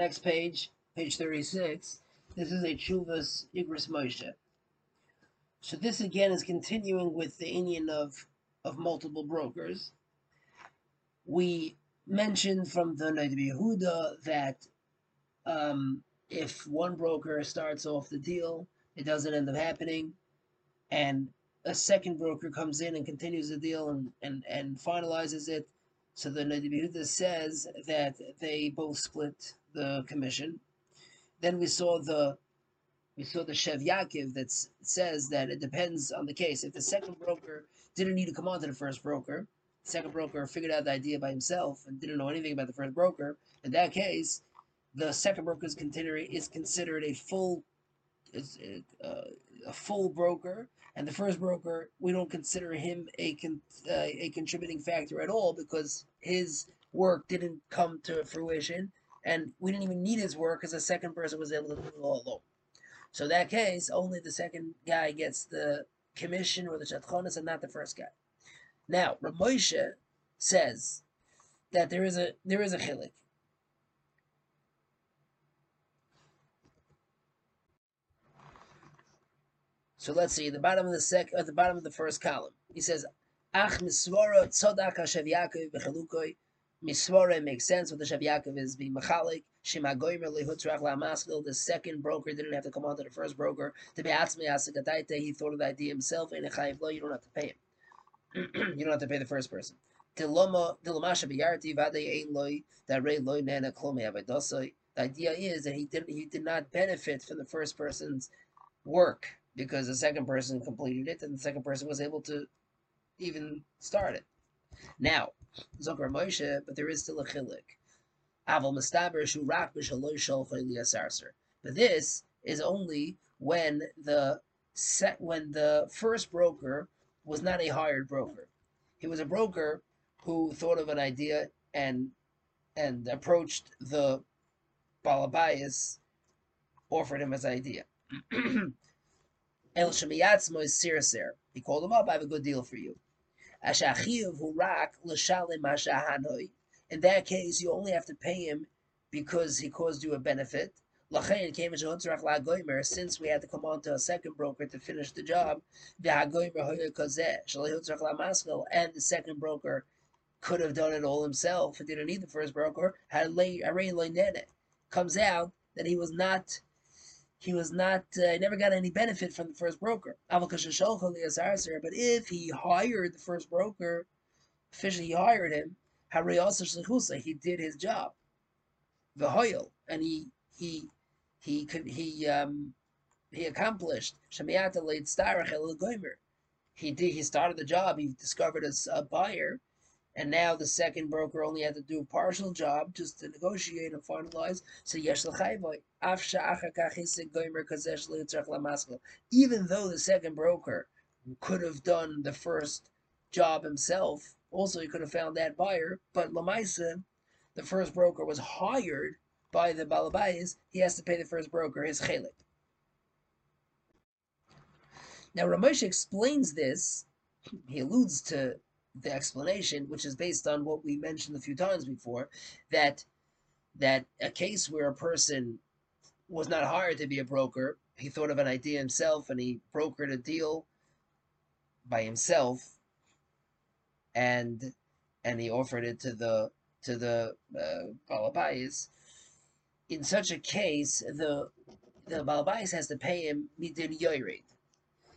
next page, page 36, this is a Chuvas Igris Moshe. So this again is continuing with the Indian of, of multiple brokers. We mentioned from the Yehuda that um, if one broker starts off the deal, it doesn't end up happening, and a second broker comes in and continues the deal and, and, and finalizes it. So the Noid Yehuda says that they both split the commission. Then we saw the we saw the Shev Yaakov that says that it depends on the case. If the second broker didn't need to come on to the first broker, the second broker figured out the idea by himself and didn't know anything about the first broker, in that case, the second broker is considered is considered a full is uh, a full broker, and the first broker we don't consider him a con, uh, a contributing factor at all because his work didn't come to fruition, and we didn't even need his work because the second person was able to do it all alone. So that case, only the second guy gets the commission or the shatchonis and not the first guy. Now, Ramosha says that there is a there is a chilik. So let's see, the bottom of the sec at the bottom of the first column. He says, Ach misvara tzodak Hashem Yaakov. Misvara makes sense what the Shev Yaakov is being machalik. Shema goymer lehutzrach la'maskil. The second broker didn't have to come on to the first broker. To be atzmi asakataita, he thought of the idea himself. And lo, you don't have to pay him. you don't have to pay the first person. The idea is that he didn't he did not benefit from the first person's work because the second person completed it and the second person was able to even start it. Now, Zokar Moshe, but there is still a chilik. Aval Mustaber Shurak But this is only when the set when the first broker was not a hired broker. He was a broker who thought of an idea and and approached the Balabayas, offered him his idea. El Shemiyatzmo is Sirser. He called him up, I have a good deal for you. In that case, you only have to pay him because he caused you a benefit. Since we had to come on to a second broker to finish the job, and the second broker could have done it all himself and didn't need the first broker, comes out that he was not he was not uh, never got any benefit from the first broker. But if he hired the first broker, officially he hired him, he did his job. Hoil, and he he he could he um he accomplished He did he started the job, he discovered a, a buyer and now the second broker only had to do a partial job just to negotiate and finalize. So Even though the second broker could have done the first job himself, also he could have found that buyer, but Lamaisa, the first broker was hired by the Balabayas, he has to pay the first broker his chelik. Now Ramesh explains this, he alludes to the explanation, which is based on what we mentioned a few times before, that that a case where a person was not hired to be a broker, he thought of an idea himself and he brokered a deal by himself, and and he offered it to the to the uh, balabais. In such a case, the the balabais has to pay him midin yoyrid.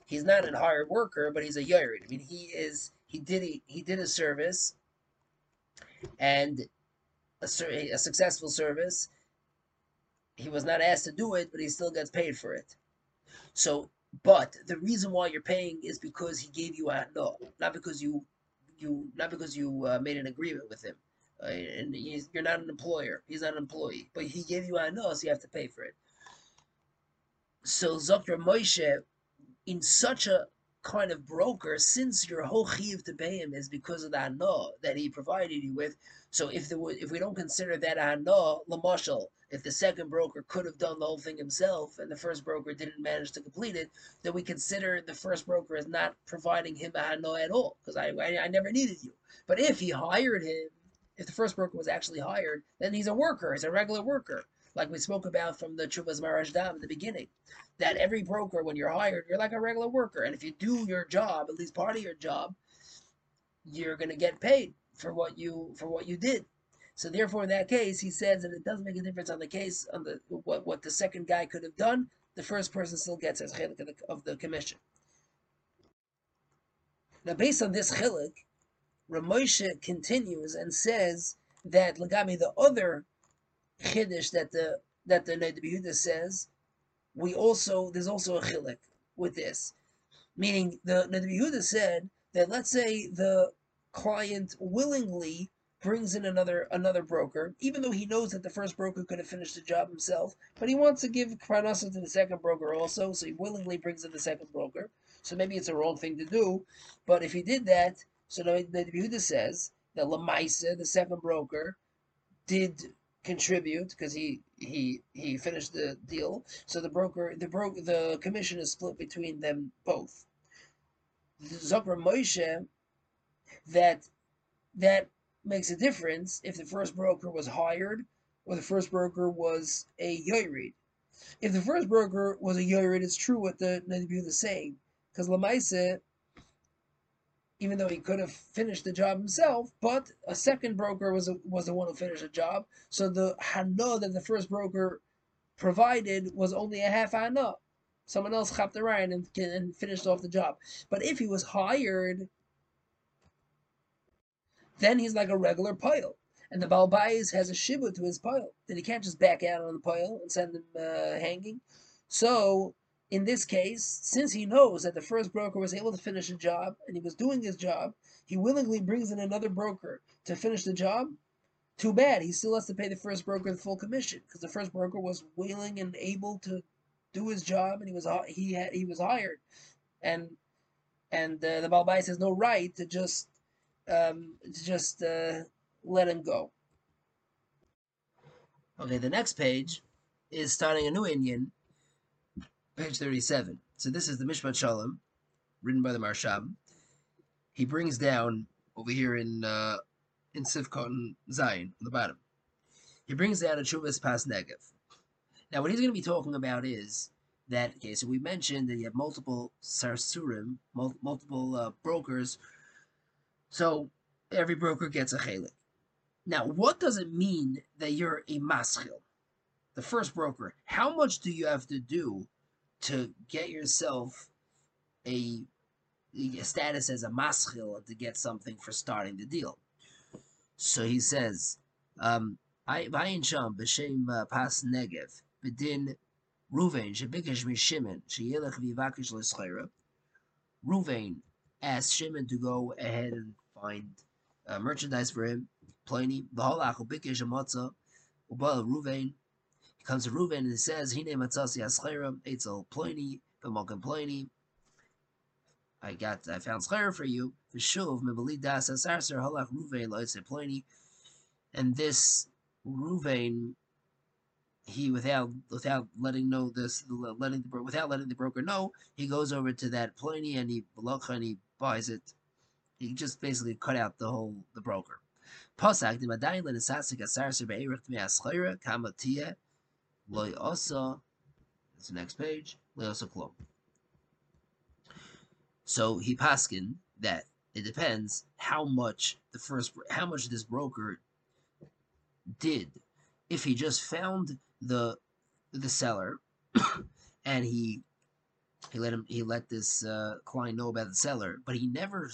He's not an hired worker, but he's a yoyrid. I mean, he is he did he, he did a service and a, a successful service. He was not asked to do it, but he still gets paid for it. So, but the reason why you're paying is because he gave you a no, not because you you not because you uh, made an agreement with him. Uh, and you're not an employer. He's not an employee, but he gave you a no, so you have to pay for it. So Zokra Moshe, in such a kind of broker, since your whole chiv to pay him is because of the hana that he provided you with. So if there was, if we don't consider that hana, lamashal, if the second broker could have done the whole thing himself and the first broker didn't manage to complete it, then we consider the first broker as not providing him a hana at all because I, I I never needed you. But if he hired him, if the first broker was actually hired, then he's a worker. He's a regular worker. Like we spoke about from the Chuvas Marashdam in the beginning, that every broker, when you're hired, you're like a regular worker, and if you do your job, at least part of your job, you're to get paid for what you for what you did. So therefore, in that case, he says that it doesn't make a difference on the case on the what what the second guy could have done. The first person still gets as chilik of the, of the commission. Now, based on this chilik, Ramosha continues and says that Lagami, the other chiddush that the that the Yehuda says, we also there's also a chilik with this, meaning the Yehuda said that let's say the client willingly brings in another another broker, even though he knows that the first broker could have finished the job himself, but he wants to give Kranasa to the second broker also, so he willingly brings in the second broker. So maybe it's a wrong thing to do, but if he did that, so the, the says that Lamaisa, the second broker, did contribute because he he he finished the deal. So the broker the broker the commission is split between them both. Zokra Moshe that that makes a difference if the first broker was hired or the first broker was a yoyrid. If the first broker was a yoyrid, it's true what the Nebuch is saying because Lamaisa even though he could have finished the job himself, but a second broker was a, was the one who finished the job. So the hana that the first broker provided was only a half hana. Someone else chopped the ryan and, and finished off the job. But if he was hired, then he's like a regular pile. And the Balbais has a shibu to his pile. Then he can't just back out on the pile and send him uh, hanging. So in this case, since he knows that the first broker was able to finish a job and he was doing his job, he willingly brings in another broker to finish the job. Too bad, he still has to pay the first broker the full commission because the first broker was willing and able to do his job and he was he had he was hired, and and uh, the Balbais has no right to just um, to just uh, let him go. Okay, the next page is starting a new Indian page 37. So this is the Mishpat Shalom, written by the Marsham. He brings down over here in uh, in Sivkot Zion on the bottom. He brings down a Chuvas Pas Negev. Now, what he's going to be talking about is that, okay, so we mentioned that you have multiple sarsurim, mul- multiple uh, brokers. So every broker gets a chalik. Now, what does it mean that you're a maschil? The first broker, how much do you have to do to get yourself a, a status as a maschil to get something for starting the deal. So he says, um, Vayin b'shem uh, pas negev b'din Ruvain shebikesh mishimon sheyelech v'yivakish l'schayra. Ruvain asked Shimon to go ahead and find uh, merchandise for him. Pliny v'holach ubikesh amatzah ubal Ruvain comes to Reuven and says, Hine matzasi aschera, etzel ploini, b'mokim ploini. I got, I found schera for you. V'shuv, mebali das asarser, halach Reuven, loitze ploini. And this Reuven, he without without letting know this, letting the without letting the broker know, he goes over to that Pliny and he and he buys it. He just basically cut out the whole the broker. Pasak the madayin lenisasik asarser be'erich me aschera kamatia Loy Asa, that's the next page, Loy Asa Klom. So he paskin that it depends how much the first, how much this broker did. If he just found the the seller and he he let him he let this uh, client know about the seller, but he never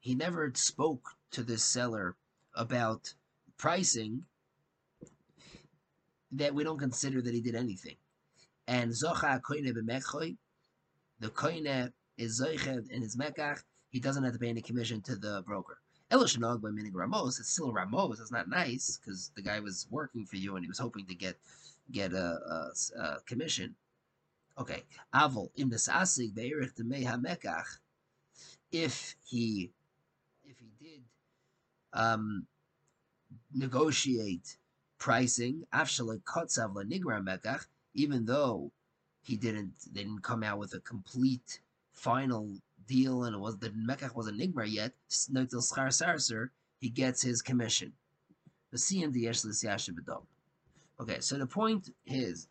he never spoke to this seller about pricing that we don't consider that he did anything. And Zocha Koine b'mechoi, the Koine is Zoiched in his Mekach, he doesn't have to pay any commission to the broker. Eloshanog by meaning Ramos, it's still Ramos, it's not nice, because the guy was working for you and he was hoping to get get a, a, a commission. Okay, Avol im asig be'erich demei hamekach, if he if he did um, negotiate pricing, even though he didn't they didn't come out with a complete final deal and it was the Mekach wasn't Nigmar yet, he gets his commission. Okay, so the point is,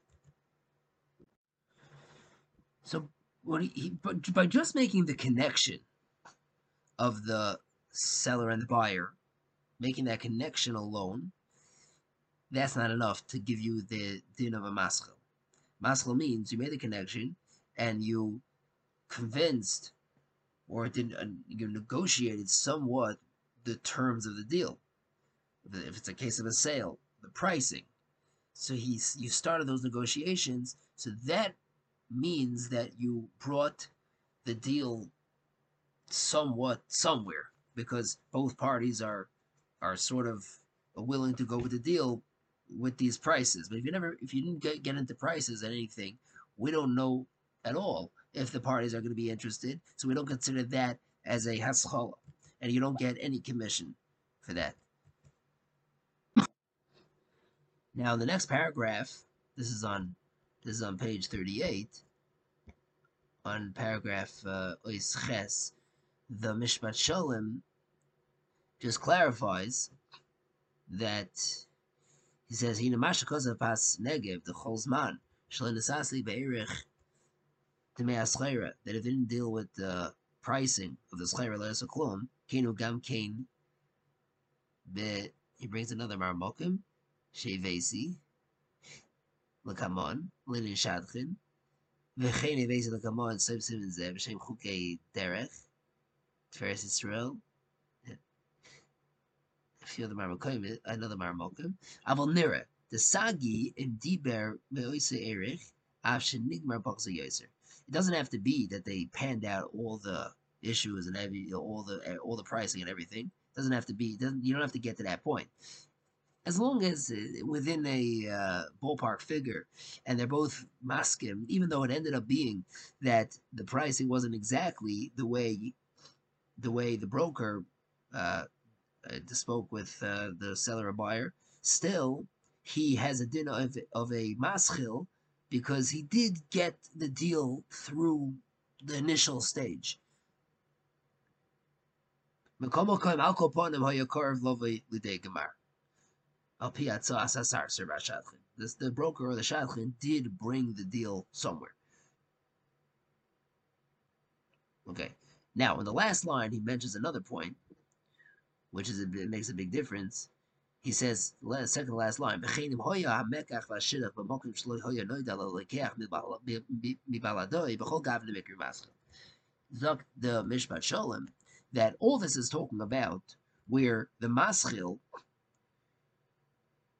so what he, he but by just making the connection of the seller and the buyer, making that connection alone, that's not enough to give you the din of a maschil. Maschil means you made a connection and you convinced or did uh, you negotiated somewhat the terms of the deal. If it's a case of a sale, the pricing. So he's you started those negotiations. So that means that you brought the deal somewhat somewhere because both parties are are sort of willing to go with the deal with these prices. But if you never if you didn't get, get into prices and anything, we don't know at all if the parties are going to be interested. So we don't consider that as a haschala. And you don't get any commission for that. Now the next paragraph, this is on this is on page 38, on paragraph uh, Ches, the Mishpat Shalom just clarifies that he says, "He Hina Mashakozav Pas Negev, the Cholzman, Shalinasasli Beirich Tmeaschera, that it didn't deal with the pricing of the Schera Lesaklum, Kenu Gam kain But he brings another Marmokim, Shevesi, Lakamon, Linin Shadchin, Vechene Vesi Lakamon, Sim Sim Zeb, Shem Chuke Derech, Tferes Israel, another maramokim, another maramokim. Avol nira the sagi im diber meoise erich avshin nigmar yoser. It doesn't have to be that they panned out all the issues and every all the all the pricing and everything. It doesn't have to be. Doesn't you don't have to get to that point. As long as uh, within a uh, ballpark figure, and they're both maskim, even though it ended up being that the pricing wasn't exactly the way the way the broker uh, spoke with uh, the seller or buyer, still he has a din of, of a maschil because he did get the deal through the initial stage. The, the broker or the shadchan did bring the deal somewhere. Okay. Now, in the last line, he mentions another point, which is a, makes a big difference he says, second to last line, the Mishpat Sholem, that all this is talking about where the Maschil,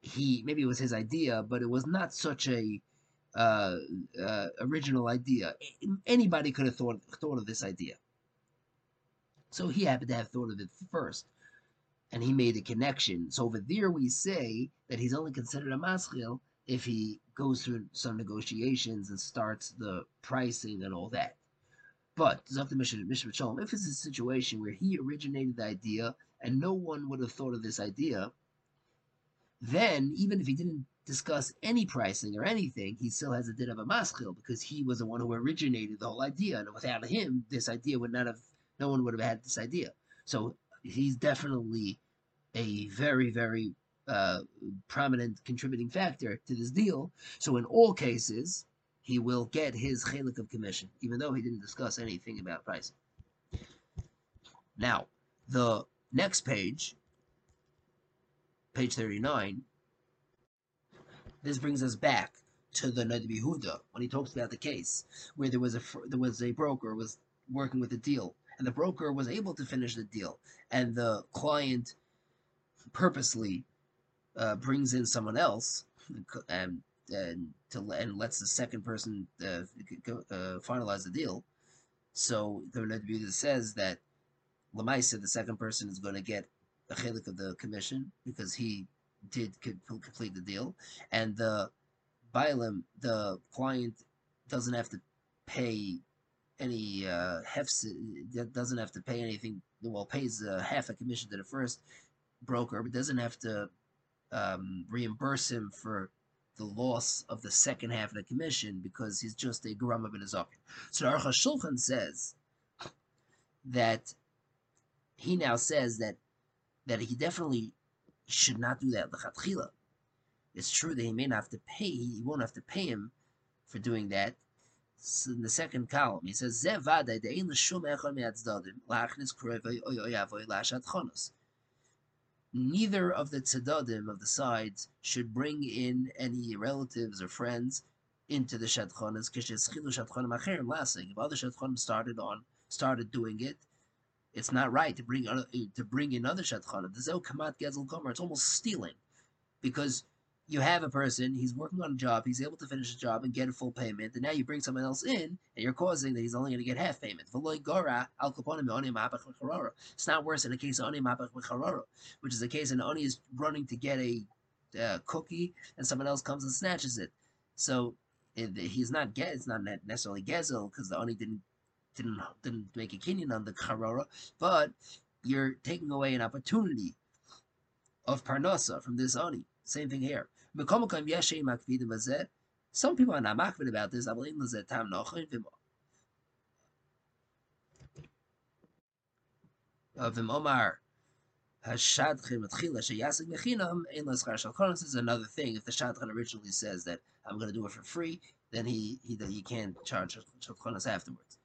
he, maybe it was his idea, but it was not such a uh, uh, original idea. Anybody could have thought, thought of this idea. So he happened to have thought of it first and he made a connection. So over there we say that he's only considered a maschil if he goes through some negotiations and starts the pricing and all that. But if it's a situation where he originated the idea and no one would have thought of this idea, then even if he didn't discuss any pricing or anything, he still has a din of a maschil because he was the one who originated the whole idea, and without him, this idea would not have, no one would have had this idea. So he's definitely a very, very uh, prominent contributing factor to this deal. So in all cases, he will get his chalik of commission, even though he didn't discuss anything about pricing. Now, the next page, page 39, this brings us back to the Ned Yehuda when he talks about the case where there was a there was a broker was working with a deal and the broker was able to finish the deal, and the client purposely uh, brings in someone else and and to and lets the second person uh, go, uh, finalize the deal. So the Rebbe says that Lamaisa, the second person, is going to get a chelik of the commission because he did complete the deal, and the Bailam, the client, doesn't have to pay any uh, doesn't have to pay anything. Well, pays uh, half a commission to the first broker, but doesn't have to um, reimburse him for the loss of the second half of the commission because he's just a grama ben azakin. So the Aruch Shulchan says that he now says that that he definitely should not do that it's true that he may not have to pay, he won't have to pay him for doing that. So in the second column, he says, Neither of the tzedadim of the sides should bring in any relatives or friends into the shadchanas. If other shadchanim started on started doing it, it's not right to bring to bring in other shadchanim. No oh, kamat gezel gomer. It's almost stealing, because you have a person, he's working on a job, he's able to finish the job and get a full payment, and now you bring someone else in, and you're causing that he's only going to get half payment. It's not worse in a case of Oni which is a case an Oni is running to get a uh, cookie, and someone else comes and snatches it. So he's not get it's not necessarily gezel because the Oni didn't didn't didn't make a kinyan on the charora, but you're taking away an opportunity of parnasa from this Oni. Same thing here. Some people are not makvid about this. I will end the Omar Shalchonis is another thing. If the Shadchan originally says that I'm going to do it for free, then he he he can't charge Shalchonis afterwards.